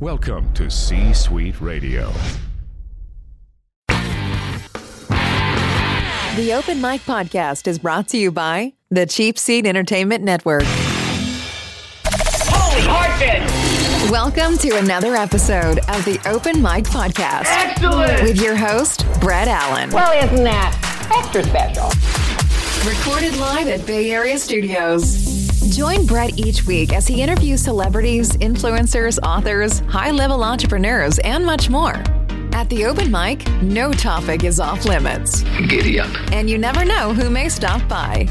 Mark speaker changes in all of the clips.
Speaker 1: Welcome to C Suite Radio.
Speaker 2: The Open Mic Podcast is brought to you by the Cheap Seat Entertainment Network.
Speaker 3: Holy heartbeat!
Speaker 2: Welcome to another episode of the Open Mic Podcast
Speaker 3: Excellent!
Speaker 2: with your host, Brett Allen.
Speaker 3: Well, isn't that extra special?
Speaker 2: Recorded live at Bay Area Studios. Join Brett each week as he interviews celebrities, influencers, authors, high level entrepreneurs, and much more. At the open mic, no topic is off limits.
Speaker 4: Giddy up.
Speaker 2: And you never know who may stop by.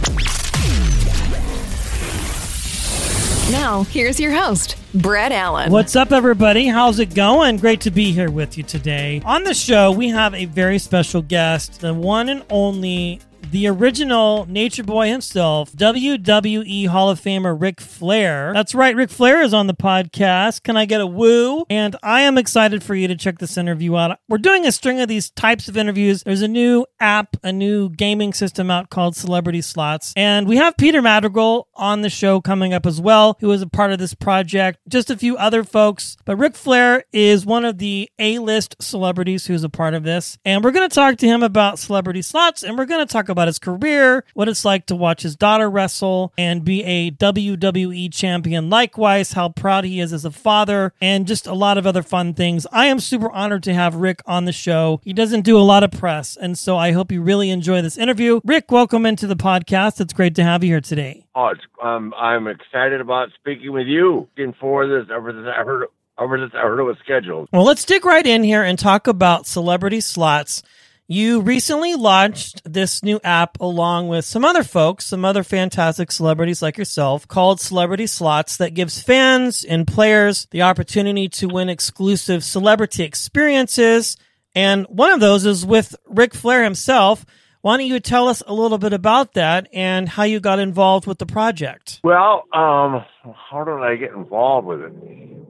Speaker 2: Now, here's your host, Brett Allen.
Speaker 5: What's up, everybody? How's it going? Great to be here with you today. On the show, we have a very special guest, the one and only the original Nature Boy himself, WWE Hall of Famer Ric Flair. That's right, Ric Flair is on the podcast. Can I get a woo? And I am excited for you to check this interview out. We're doing a string of these types of interviews. There's a new app, a new gaming system out called Celebrity Slots. And we have Peter Madrigal on the show coming up as well, who is a part of this project. Just a few other folks. But Ric Flair is one of the A list celebrities who's a part of this. And we're going to talk to him about Celebrity Slots and we're going to talk about his career, what it's like to watch his daughter wrestle and be a WWE champion. Likewise, how proud he is as a father, and just a lot of other fun things. I am super honored to have Ric on the show. He doesn't do a lot of press, and so I hope you really enjoy this interview. Ric, welcome into the podcast. It's great to have you here today.
Speaker 6: Oh, it's, um, I'm excited about speaking with you. Looking forward to this ever since I heard ever since I heard it was scheduled.
Speaker 5: Well, let's dig right in here and talk about celebrity slots. You recently launched this new app along with some other folks, some other fantastic celebrities like yourself, called Celebrity Slots that gives fans and players the opportunity to win exclusive celebrity experiences. And one of those is with Ric Flair himself. Why don't you tell us a little bit about that and how you got involved with the project?
Speaker 6: Well, um, how did I get involved with it?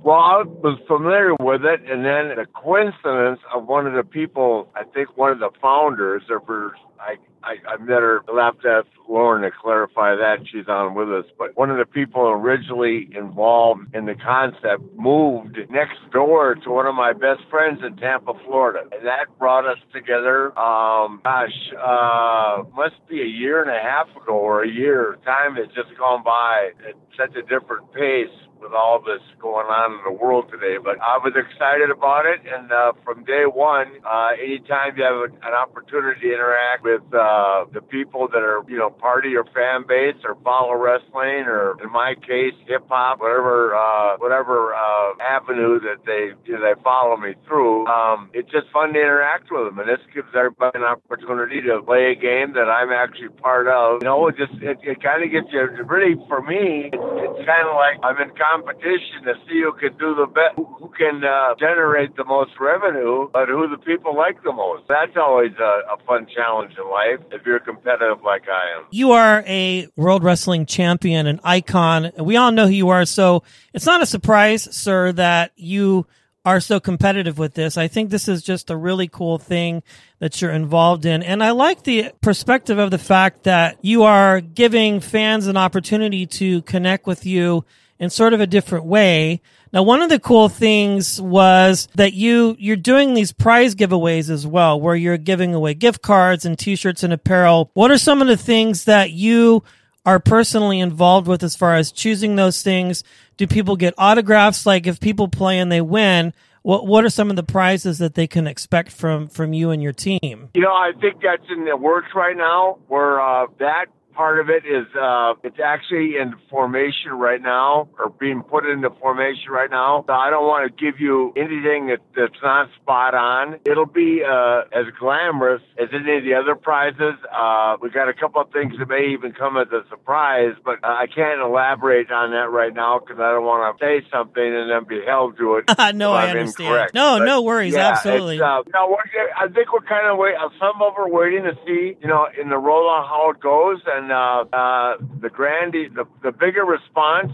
Speaker 6: Well, I was familiar with it, and then the coincidence of one of the people, I think one of the founders, or for, I, I, I met her, I'll have to ask Lauren to clarify that. She's on with us. But one of the people originally involved in the concept moved next door to one of my best friends in Tampa, Florida. And that brought us together, um, gosh, uh, must be a year and a half ago or a year. Time has just gone by at such a different pace with all this going on in the world today. But I was excited about it, and uh, from day one, uh, anytime you have an opportunity to interact with uh, the people that are, you know, part of your fan base or follow wrestling, or in my case, hip hop, whatever, uh, whatever uh, avenue that they you know, they follow me through, um, it's just fun to interact with them, and this gives everybody an opportunity to play a game that I'm actually part of. You know, it just it, it kind of gets you really for me. It's, it's kind of like I'm in competition to see who can do the best, who, can uh, generate the most revenue, but who the people like the most. That's always a, a fun challenge in life if you're competitive like I am.
Speaker 5: You are a World Wrestling Champion, an icon. We all know who you are, so it's not a surprise, sir, that you are so competitive with this. I think this is just a really cool thing that you're involved in. And I like the perspective of the fact that you are giving fans an opportunity to connect with you in sort of a different way. Now, one of the cool things was that you, you're doing these prize giveaways as well, where you're giving away gift cards and t-shirts and apparel. What are some of the things that you are personally involved with as far as choosing those things? Do people get autographs? Like if people play and they win, what what are some of the prizes that they can expect from from you and your team?
Speaker 6: You know, I think that's in the works right now. Where uh, that part of it is uh, it's actually in formation right now or being put into formation right now. So I don't want to give you anything that, that's not spot on. It'll be uh, as glamorous as any of the other prizes. Uh, we got a couple of things that may even come as a surprise, but I can't elaborate on that right now because I don't want to say something and then be held to it.
Speaker 5: no, I understand.
Speaker 6: incorrect.
Speaker 5: No,
Speaker 6: But,
Speaker 5: no worries.
Speaker 6: yeah,
Speaker 5: Absolutely.
Speaker 6: Uh, no, I think we're kind of wait. uh, Some of us are waiting to see, you know, in the rollout how it goes, and uh, uh, the grand, the the bigger response.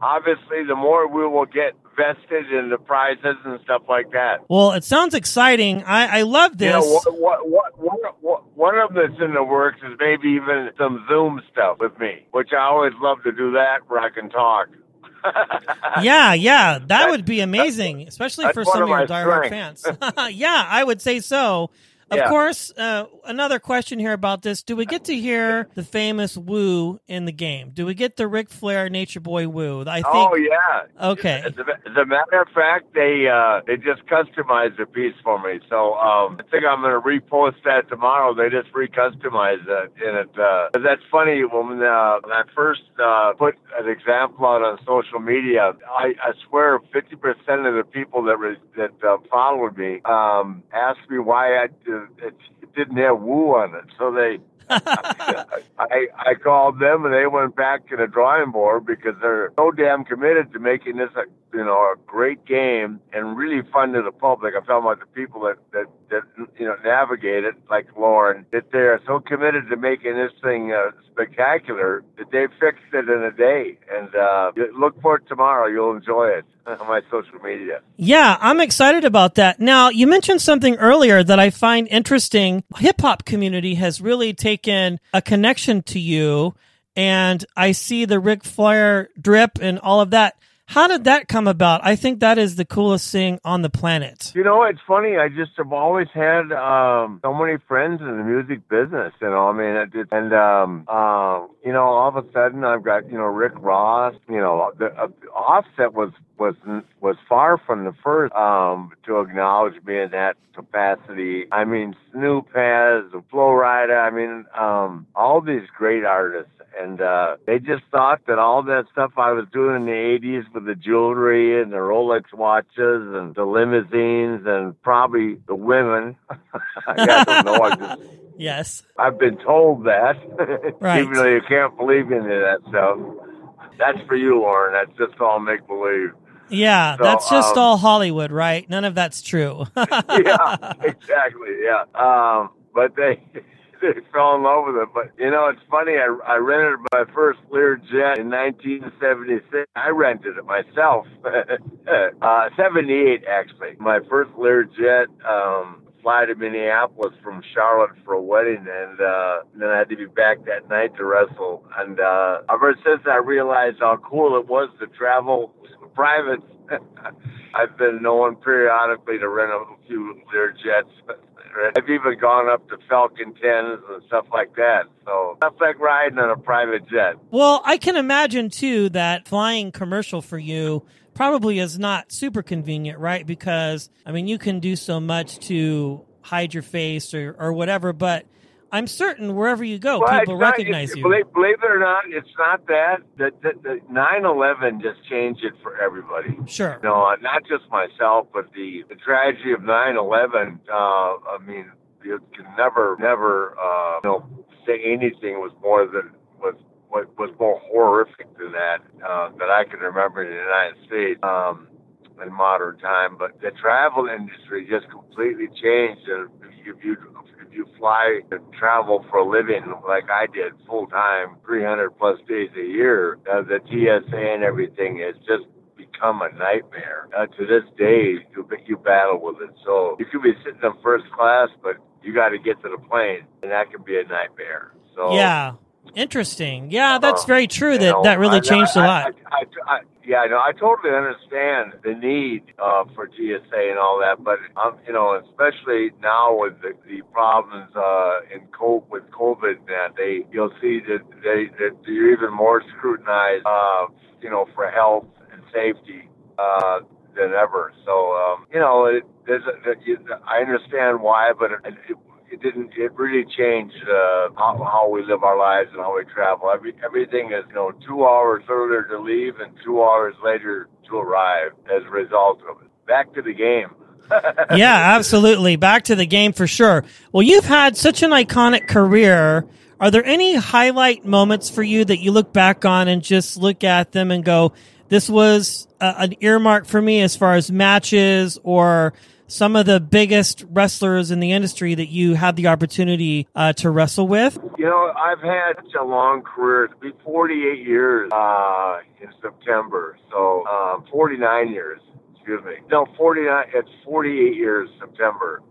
Speaker 6: Obviously, the more we will get vested in the prizes and stuff like that.
Speaker 5: well, it sounds exciting. I, I love this.
Speaker 6: You know, what, what, what, one of them that's in the works is maybe even some Zoom stuff with me, which I always love to do that where I can talk.
Speaker 5: yeah, yeah, that would be amazing, especially for some
Speaker 6: of
Speaker 5: of your diehard fans. yeah, I would say so. Of
Speaker 6: Yeah.
Speaker 5: course, uh, another question here about this: Do we get to hear the famous woo in the game? Do we get the Ric Flair Nature Boy woo? I think.
Speaker 6: oh yeah.
Speaker 5: Okay.
Speaker 6: As a, matter of fact, they uh, they just customized a piece for me, so um, I think I'm going to repost that tomorrow. They just re-customized it, and it uh, that's funny. When, uh, when I first uh, put an example out on social media, I, I swear 50% of the people that re- that uh, followed me um, asked me why I it, it didn't have woo on it, so they. I I called them and they went back to the drawing board because they're so damn committed to making this a you know a great game and really fun to the public. I'm talking about the people that that that you know navigate it like Lauren that they are so committed to making this thing uh, spectacular that they fixed it in a day. And uh, look for it tomorrow. You'll enjoy it on my social media.
Speaker 5: Yeah, I'm excited about that. Now, you mentioned something earlier that I find interesting. Hip hop community has really taken a connection to you, and I see the Ric Flair drip and all of that. How did that come about? I think that is the coolest thing on the planet.
Speaker 6: You know, it's funny. I just have always had um, so many friends in the music business. You know, I mean, it, and um, uh, you know, all of a sudden I've got you know Rick Ross. You know, the uh, Offset was was was far from the first um, to acknowledge me in that capacity. I mean, Snoop has Flo Rida. I mean, um, all these great artists. And uh, they just thought that all that stuff I was doing in the 80s with the jewelry and the Rolex watches and the limousines and probably the women. I don't know. I just,
Speaker 5: Yes.
Speaker 6: I've been told that,
Speaker 5: Right.
Speaker 6: even though you can't believe any of that stuff. That's for you, Lauren. That's just all make believe.
Speaker 5: Yeah,
Speaker 6: So,
Speaker 5: that's just
Speaker 6: um,
Speaker 5: all Hollywood, right? None of that's true.
Speaker 6: yeah, exactly. Yeah. Um, but they they fell in love with it. But you know, it's funny. I I rented my first Lear jet in 1976. I rented it myself. uh, 78 actually. My first Lear jet. Um, fly to Minneapolis from Charlotte for a wedding, and uh, then I had to be back that night to wrestle. And uh, ever since I realized how cool it was to travel private, I've been known periodically to rent a few Lear jets. I've even gone up to Falcon 10s and stuff like that. So that's like riding on a private jet.
Speaker 5: Well, I can imagine too that flying commercial for you probably is not super convenient, right? Because I mean, you can do so much to hide your face or, or whatever, but I'm certain wherever you go,
Speaker 6: Well,
Speaker 5: people
Speaker 6: not-
Speaker 5: recognize you.
Speaker 6: Believe, believe it or not, it's not that. The, the, the 9/11 just changed it for everybody.
Speaker 5: Sure.
Speaker 6: You know, not just myself, but the, the tragedy of 9/11. Uh, I mean, you can never, never, uh, you know, say anything was more than was was, was more horrific than that uh, that I can remember in the United States. Um, in modern time, but the travel industry just completely changed. And if you if you fly and travel for a living like I did full time, 300 plus days a year, uh, the TSA and everything has just become a nightmare. Uh, to this day, you you battle with it. So you could be sitting in first class, but you got to get to the plane, and that can be a nightmare. So
Speaker 5: Yeah. Interesting. Yeah, that's
Speaker 6: Uh,
Speaker 5: very true
Speaker 6: you
Speaker 5: that
Speaker 6: know,
Speaker 5: that really
Speaker 6: I-
Speaker 5: changed a
Speaker 6: I-
Speaker 5: lot.
Speaker 6: I, yeah, I know. I totally understand the need uh, for TSA and all that, but um, you know, especially now with the, the problems uh, in co- with COVID, that they you'll see that they that you're even more scrutinized, uh, you know, for health and safety uh, than ever. So um, you know, it, there's a, you, I understand why, but it, it it didn't. It really changed uh, how, how we live our lives and how we travel. Every, everything is, you know, two hours earlier to leave and two hours later to arrive as a result of it. Back to the game.
Speaker 5: yeah, absolutely. Back to the game for sure. Well, you've had such an iconic career. Are there any highlight moments for you that you look back on and just look at them and go, this was uh, an earmark for me as far as matches or some of the biggest wrestlers in the industry that you had the opportunity uh, to wrestle with?
Speaker 6: You know, I've had such a long career. It'll be 48 years uh, in September. So, um, 49 years. Excuse me. No, 49. It's 48 years September.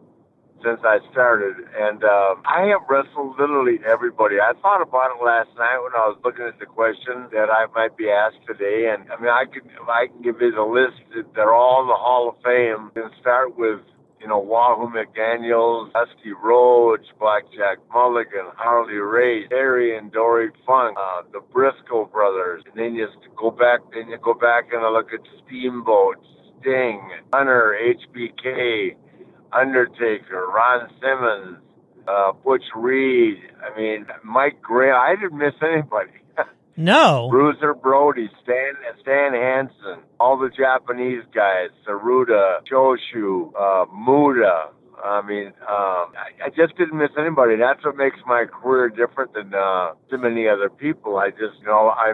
Speaker 6: Since I started, and uh, I have wrestled literally everybody. I thought about it last night when I was looking at the questions that I might be asked today, and I mean, I could I can give you the list. They're all in the Hall of Fame. And start with you know, Wahoo McDaniels, Dusty Rhodes, Blackjack Mulligan, Harley Race, Terry and Dory Funk, uh, the Briscoe brothers. And then you go back, then you go back and look at Steamboat, Sting, Hunter, HBK, Undertaker, Ron Simmons, uh, Butch Reed. I mean, Mike Gray. I didn't miss anybody.
Speaker 5: No.
Speaker 6: Bruiser Brody, Stan Stan Hansen, all the Japanese guys, Tsuruta, Choshu, uh, Muta. I mean, um, I, I just didn't miss anybody. That's what makes my career different than uh, too many other people. I just, you know, I.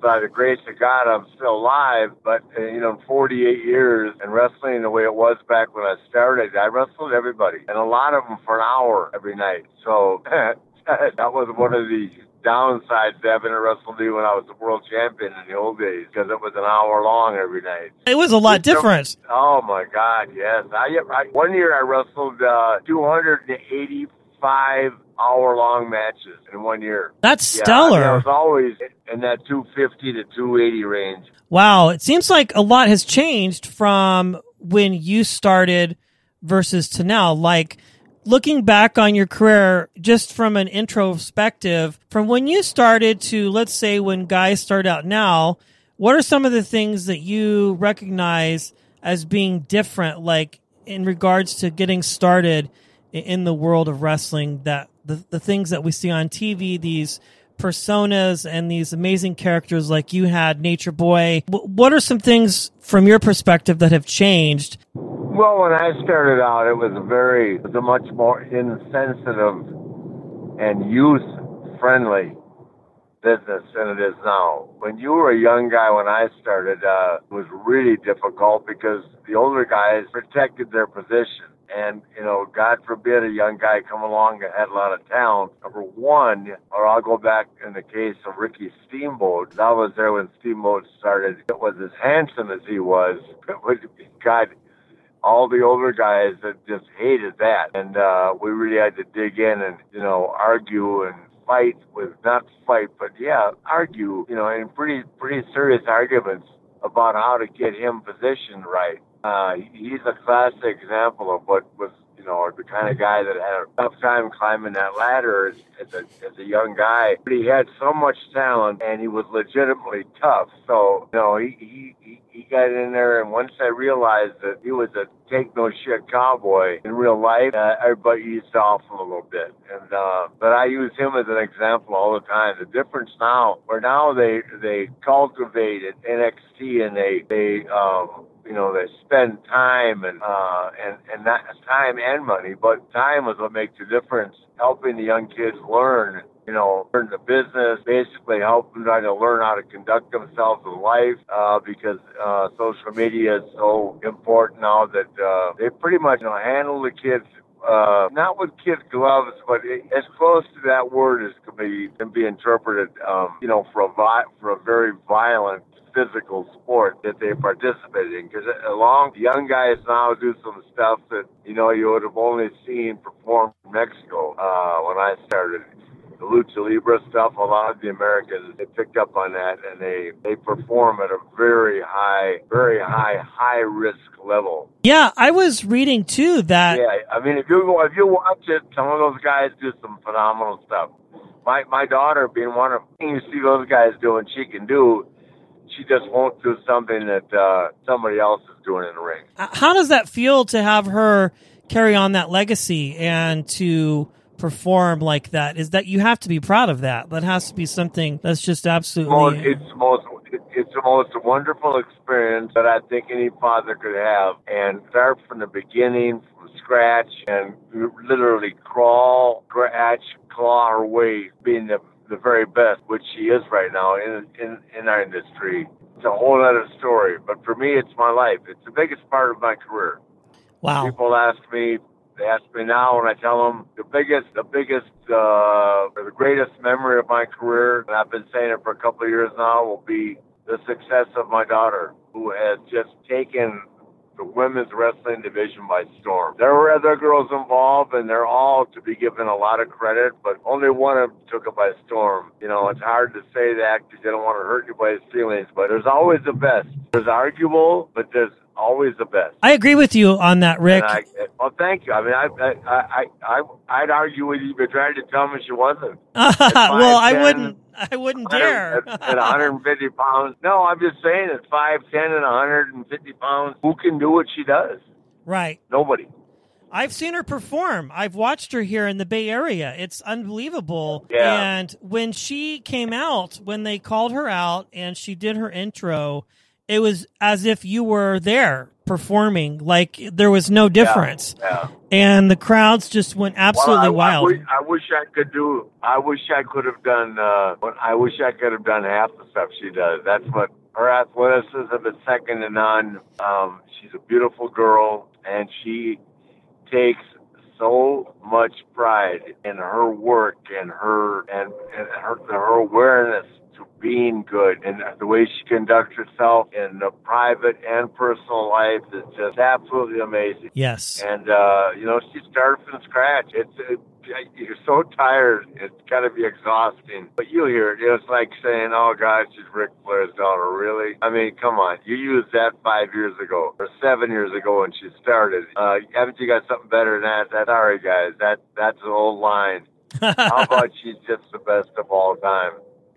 Speaker 6: By the grace of God, I'm still alive. But uh, you know, 48 years and wrestling the way it was back when I started, I wrestled everybody, and a lot of them for an hour every night. So that was one of the downsides to having to wrestle me when I was the world champion in the old days because it was an hour long every night.
Speaker 5: It was a lot different.
Speaker 6: Oh my God, yes. I, I one year I wrestled uh, 285 hour long matches in one year.
Speaker 5: That's
Speaker 6: Yeah,
Speaker 5: stellar.
Speaker 6: I, mean, I was always in that 250 to 280 range.
Speaker 5: Wow, it seems like a lot has changed from when you started versus to now. Like looking back on your career, just from an introspective, from when you started to let's say when guys start out now, what are some of the things that you recognize as being different, like in regards to getting started in the world of wrestling? That the, the things that we see on TV, these personas and these amazing characters like you had, Nature Boy. W- what are some things from your perspective that have changed?
Speaker 6: Well, when I started out, it was a very, it was a much more insensitive and youth friendly business than it is now. When you were a young guy when I started, uh, it was really difficult because the older guys protected their position. And, you know, God forbid a young guy come along that had a lot of talent. Number one, or I'll go back in the case of Ricky Steamboat. I was there when Steamboat started. It was as handsome as he was. God, all the older guys that just hated that. And uh, we really had to dig in and, you know, argue and fight with, not fight, but yeah, argue, you know, in pretty, pretty serious arguments about how to get him positioned right. Uh, he's a classic example of what was, you know, the kind of guy that had a tough time climbing that ladder as, as, a, as a young guy. But he had so much talent and he was legitimately tough. So, you know, he, he, he, got in there and once I realized that he was a take no shit cowboy in real life, uh, everybody eased off him a little bit. And, uh, but I use him as an example all the time. The difference now, where now they, they cultivate at NXT and they, they, um, you know, they spend time and uh, and and not time and money, but time is what makes the difference. Helping the young kids learn, you know, learn the business, basically help them try to learn how to conduct themselves in life, uh, because uh, social media is so important now that uh, they pretty much you know handle the kids uh, not with kid gloves, but it, as close to that word as can be can be interpreted, um, you know, for a vi- for a very violent physical sport that they participate in. Because along young guys now do some stuff that you know you would have only seen performed in Mexico uh, when I started. The lucha libre stuff, a lot of the Americans they picked up on that, and they they perform at a very high, very high, high risk level.
Speaker 5: Yeah, I was reading too that
Speaker 6: Yeah, I mean, if you go, if you watch it, some of those guys do some phenomenal stuff. My my daughter, being one of you see those guys doing, she can do. She just won't do something that uh, somebody else is doing in the ring.
Speaker 5: how does that feel to have her carry on that legacy and to perform like that? Is that you have to be proud of that? That has to be something that's just
Speaker 6: Most, it's most. It's the most wonderful experience that I think any father could have, and start from the beginning, from scratch, and literally crawl, scratch, claw her way, being the the very best, which she is right now in in in our industry. It's a whole other story, but for me, it's my life. It's the biggest part of my career.
Speaker 5: wow.
Speaker 6: People ask me, they ask me now, and I tell them the biggest, the biggest, uh, the greatest memory of my career, and I've been saying it for a couple of years now, will be the success of my daughter, who has just taken the women's wrestling division by storm. There were other girls involved, and they're all to be given a lot of credit, but only one of them took it by storm. You know, it's hard to say that because you don't want to hurt anybody's feelings, but there's always the best. There's arguable, but there's always the best.
Speaker 5: I agree with you on that,
Speaker 6: Ric. I, well, thank you. I mean, I, I, I, I, I'd argue with you, but tried to tell me she wasn't.
Speaker 5: well, I wouldn't. I wouldn't dare.
Speaker 6: At, at 150 pounds. No, I'm just saying at 5'10 and 150 pounds, who can do what she does?
Speaker 5: right.
Speaker 6: Nobody.
Speaker 5: I've seen her perform. I've watched her here in the Bay Area. It's unbelievable.
Speaker 6: Yeah.
Speaker 5: And when she came out, when they called her out and she did her intro, it was as if you were there performing. Like there was no difference.
Speaker 6: Yeah.
Speaker 5: And the crowds just went absolutely
Speaker 6: Well, I, I
Speaker 5: wild.
Speaker 6: wish, I wish I could do. I wish I could have done. Uh, I wish I could have done half the stuff she does. That's what her athleticism is second to none. Um, she's a beautiful girl, and she takes so much pride in her work and her and, and her her awareness being good and the way she conducts herself in the private and personal life is just absolutely amazing.
Speaker 5: yes.
Speaker 6: And uh, you know, she started from scratch. It's it, you're so tired. It's got to be exhausting. But you hear it. It's like saying, "Oh God, she's Ric Flair's daughter." Really? I mean, come on. You used that five years ago or seven years ago when she started. Uh, haven't you got something better than that? That sorry, guys. That that's an old line. How about she's just the best of all time?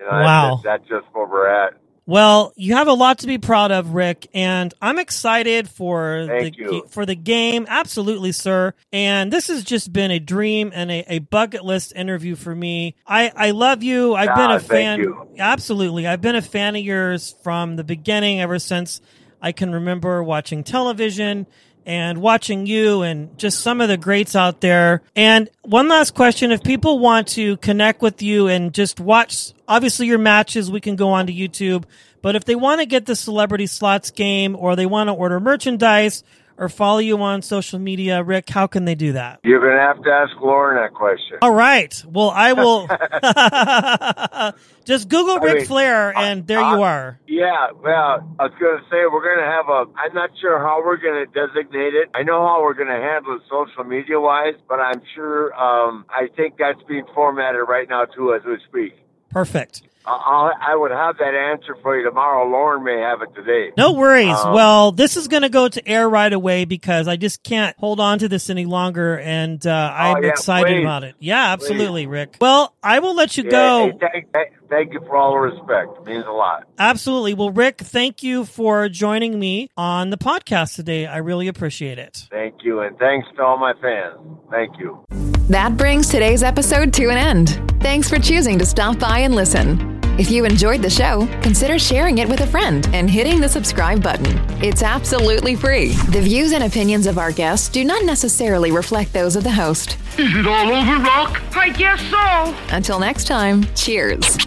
Speaker 6: You know,
Speaker 5: Wow.
Speaker 6: That's, that's just where we're at.
Speaker 5: Well, you have a lot to be proud of, Ric, and I'm excited for
Speaker 6: Thank
Speaker 5: the
Speaker 6: you.
Speaker 5: for the game. Absolutely, sir. And this has just been a dream and a, a bucket list interview for me. I, I love you. I've been
Speaker 6: Ah,
Speaker 5: a
Speaker 6: thank
Speaker 5: fan.
Speaker 6: you.
Speaker 5: Absolutely, I've been a fan of yours from the beginning, ever since I can remember watching television and watching you and just some of the greats out there. And one last question. If people want to connect with you and just watch, obviously your matches, we can go on to YouTube. But if they want to get the celebrity slots game or they want to order merchandise or follow you on social media, Ric, how can they do that?
Speaker 6: You're gonna have to ask Lauren that question.
Speaker 5: All right. Well, I will just Google
Speaker 6: I
Speaker 5: Ric
Speaker 6: mean,
Speaker 5: Flair and there
Speaker 6: I-
Speaker 5: you are.
Speaker 6: Yeah, well, I was going to say we're going to have a. I'm not sure how we're going to designate it. I know how we're going to handle it social media wise, but I'm sure. Um, I think that's being formatted right now too as we speak.
Speaker 5: Perfect.
Speaker 6: I- I'll, I would have that answer for you tomorrow. Lauren may have it today.
Speaker 5: No worries.
Speaker 6: Um,
Speaker 5: well, this is going to go to air right away because I just can't hold on to this any longer, and uh, I'm
Speaker 6: Oh, yeah,
Speaker 5: excited
Speaker 6: please.
Speaker 5: about it. Yeah, absolutely, Ric. Well, I will let you
Speaker 6: Yeah,
Speaker 5: go.
Speaker 6: hey, thank, thank- thank you for all the respect. It means a lot.
Speaker 5: Absolutely. Well, Ric, thank you for joining me on the podcast today. I really appreciate it.
Speaker 6: Thank you, and thanks to all my fans. Thank you.
Speaker 2: That brings today's episode to an end. Thanks for choosing to stop by and listen. If you enjoyed the show, consider sharing it with a friend and hitting the subscribe button. It's absolutely free. The views and opinions of our guests do not necessarily reflect those of the host.
Speaker 3: Is it all over, Rock? I guess so.
Speaker 2: Until next time, cheers.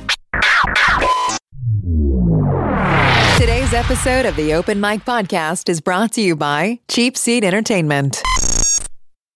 Speaker 2: Today's episode of the Open Mic Podcast is brought to you by Cheap Seat Entertainment.